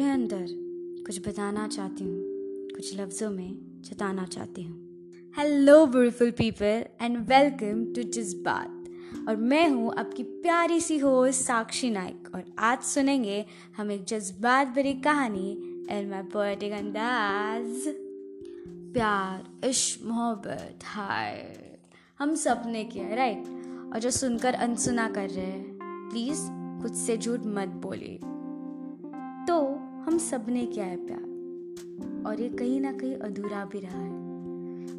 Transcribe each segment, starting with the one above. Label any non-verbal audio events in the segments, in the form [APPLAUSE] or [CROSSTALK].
है अंदर कुछ बताना चाहती हूँ, कुछ लफ्ज़ों में जताना चाहती हूँ। Hello beautiful people and welcome to Jazbaat और मैं हूँ आपकी प्यारी सी होस्ट साक्षी नाइक और आज सुनेंगे हम एक जज्बात भरी कहानी एंड माई पोएटिक अंदाज। प्यार, इश्क, मोहब्बत, हाय। हम सपने के हैं राइट और जो सुनकर अनसुना कर रहे हैं प्लीज़ खुद से झूठ मत बोलिए। तो हम सबने क्या है प्यार। और ये कहीं ना कहीं अधूरा भी रहा है।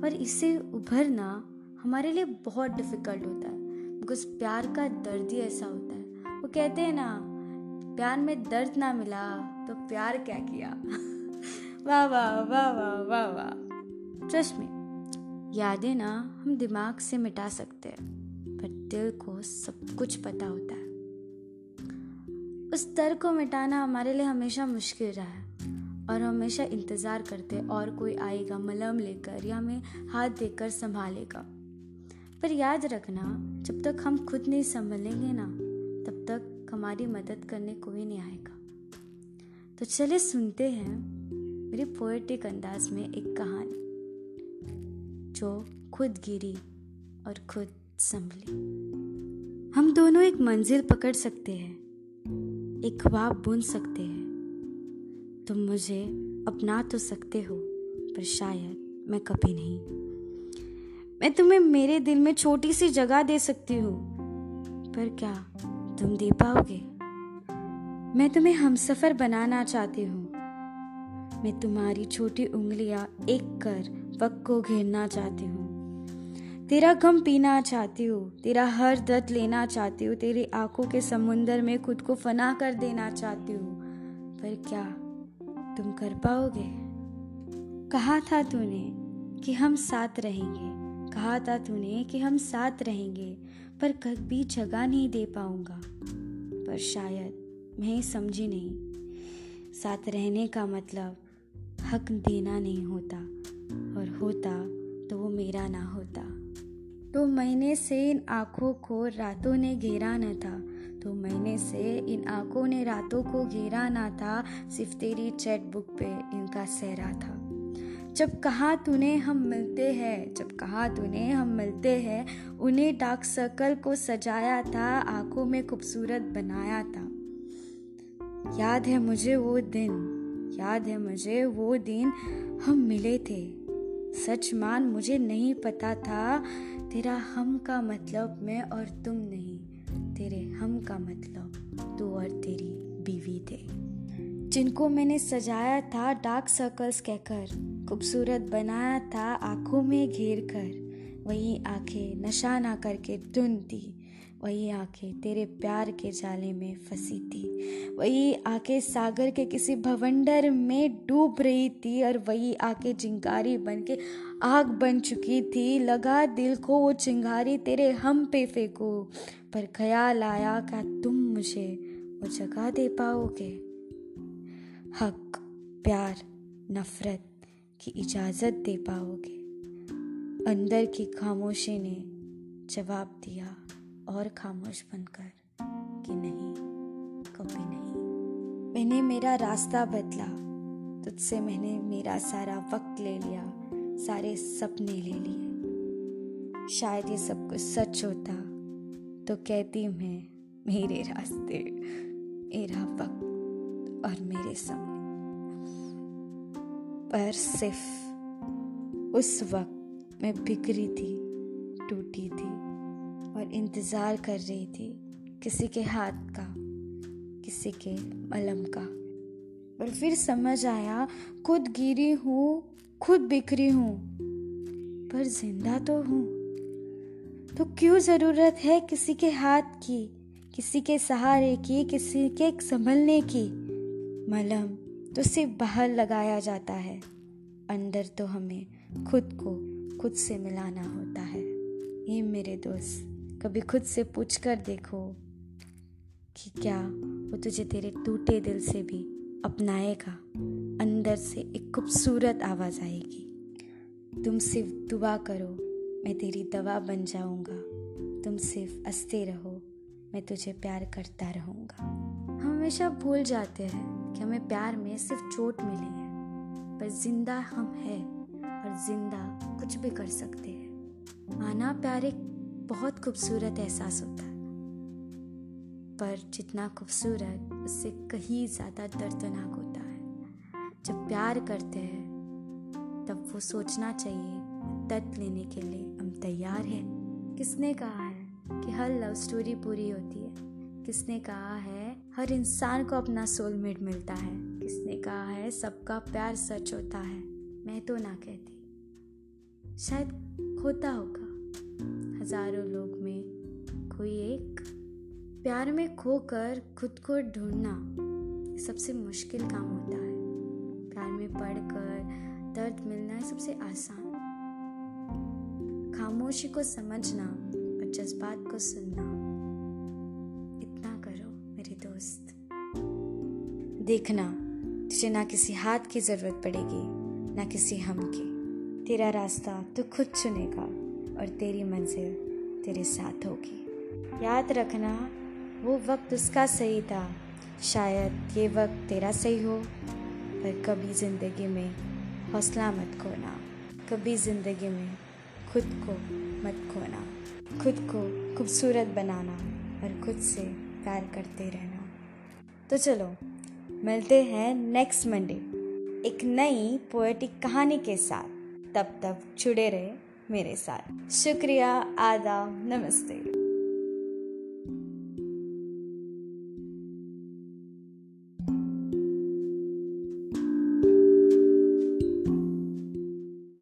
और इससे उभरना हमारे लिए बहुत डिफ़िकल्ट होता है। बिकॉज़ प्यार का दर्द ही ऐसा होता है। वो कहते हैं ना, प्यार में दर्द ना मिला तो प्यार क्या किया? [LAUGHS] वाह वाह वाह वाह वाह वाह। ट्रस्ट में यादें ना हम दिमाग से मिटा सकते हैं। पर दिल को सब कुछ पता होता है। उस दर्द को मिटाना हमारे लिए हमेशा मुश्किल रहा है और हमेशा इंतज़ार करते और कोई आएगा मलम लेकर या हमें हाथ देकर संभालेगा। पर याद रखना, जब तक हम खुद नहीं संभलेंगे ना, तब तक हमारी मदद करने कोई नहीं आएगा। तो चले सुनते हैं मेरी पोएटिक अंदाज में एक कहानी, जो खुद गिरी और खुद संभली। हम दोनों एक मंजिल पकड़ सकते हैं एक ख्वाब बुन सकते हैं। तुम मुझे अपना तो सकते हो, पर शायद मैं कभी नहीं। मैं तुम्हें मेरे दिल में छोटी सी जगह दे सकती हूँ, पर क्या तुम दे पाओगे? मैं तुम्हें हम सफ़र बनाना चाहती हूँ। मैं तुम्हारी छोटी उंगलियाँ एक कर वक्त को घेरना चाहती हूँ। तेरा गम पीना चाहती हूँ, तेरा हर दर्द लेना चाहती हूँ, तेरी आँखों के समुंदर में खुद को फना कर देना चाहती हूँ। पर क्या तुम कर पाओगे? कहा था तूने कि हम साथ रहेंगे। कहा था तूने कि हम साथ रहेंगे, पर कभी जगह नहीं दे पाऊँगा। पर शायद मैं समझी नहीं। साथ रहने का मतलब हक देना नहीं होता, और होता तो वो मेरा ना होता। तो महीने से इन आँखों को रातों ने घेरा न था। तो महीने से इन आँखों ने रातों को घेरा ना था, सिर्फ़ तेरी चैट बुक पे इनका सहरा था। जब कहा तूने हम मिलते हैं, जब कहा तूने हम मिलते हैं, उन्हें डार्क सर्कल को सजाया था, आँखों में खूबसूरत बनाया था। याद है मुझे वो दिन, याद है मुझे वो दिन हम मिले थे। सच मान मुझे नहीं पता था, तेरा हम का मतलब मैं और तुम नहीं, तेरे हम का मतलब तू और तेरी बीवी थे। जिनको मैंने सजाया था डार्क सर्कल्स कहकर, खूबसूरत बनाया था आँखों में घेर कर, वही आँखें नशा ना करके धुन थी वही आँखें तेरे प्यार के जाले में फंसी थी। वही आँखें सागर के किसी भवंडर में डूब रही थी और वही आँखें चिंगारी बन के आग बन चुकी थी। लगा दिल को वो चिंगारी तेरे हम पे फेंको, पर ख्याल आया क्या तुम मुझे वो जगह दे पाओगे? हक, प्यार, नफरत की इजाज़त दे पाओगे? अंदर की खामोशी ने जवाब दिया। और खामोश बनकर कि नहीं, कभी नहीं। मैंने मेरा रास्ता बदला, तुझसे मैंने मेरा सारा वक्त ले लिया, सारे सपने ले लिए। शायद ये सब कुछ सच होता तो कहती मैं, मेरे रास्ते, मेरा वक्त और मेरे समय पर सिर्फ़ उस वक्त मैं बिखरी थी, टूटी थी। और इंतज़ार कर रही थी किसी के हाथ का, किसी के मलम का। और फिर समझ आया, खुद गिरी हूँ, खुद बिखरी हूँ, पर ज़िंदा तो हूँ। तो क्यों ज़रूरत है किसी के हाथ की, किसी के सहारे की, किसी के संभलने की? मलम तो सिर्फ़ बाहर लगाया जाता है, अंदर तो हमें खुद को खुद से मिलाना होता है। ये मेरे दोस्त। कभी खुद से पूछ कर देखो कि क्या वो तुझे तेरे टूटे दिल से भी अपनाएगा। अंदर से एक खूबसूरत आवाज़ आएगी। तुम सिर्फ़ दुआ करो, मैं तेरी दवा बन जाऊँगा। तुम सिर्फ़ हँसते रहो, मैं तुझे प्यार करता रहूँगा। हम हमेशा भूल जाते हैं कि हमें प्यार में सिर्फ़ चोट मिली है। पर ज़िंदा हम हैं और ज़िंदा कुछ भी कर सकते हैं। माना प्यार एक बहुत खूबसूरत एहसास होता है। पर जितना खूबसूरत, उससे कहीं ज़्यादा दर्दनाक होता है। जब प्यार करते हैं, तब वो सोचना चाहिए, दर्द लेने के लिए हम तैयार हैं। किसने कहा है कि हर लव स्टोरी पूरी होती है? किसने कहा है हर इंसान को अपना सोलमेट मिलता है? किसने कहा है सबका प्यार सच होता है? मैं तो ना कहती। शायद होता होगा। हज़ारों लोग में कोई एक। प्यार में खोकर खुद को ढूंढना सबसे मुश्किल काम होता है। प्यार में पढ़कर दर्द मिलना है सबसे आसान। खामोशी को समझना और जज्बात को सुनना। इतना करो मेरे दोस्त। देखना, तुझे ना किसी हाथ की ज़रूरत पड़ेगी, ना किसी हम की। तेरा रास्ता तू खुद चुनेगा। और तेरी मंजिल तेरे साथ होगी। याद रखना, वो वक्त उसका सही था। शायद ये वक्त तेरा सही हो, पर कभी ज़िंदगी में हौसला मत खोना। कभी ज़िंदगी में खुद को मत खोना। खुद को खूबसूरत बनाना और खुद से प्यार करते रहना। तो चलो, मिलते हैं नेक्स्ट मंडे एक नई पोएटिक कहानी के साथ। तब तक जुड़े रहे। मेरे साथ। शुक्रिया आदाब नमस्ते।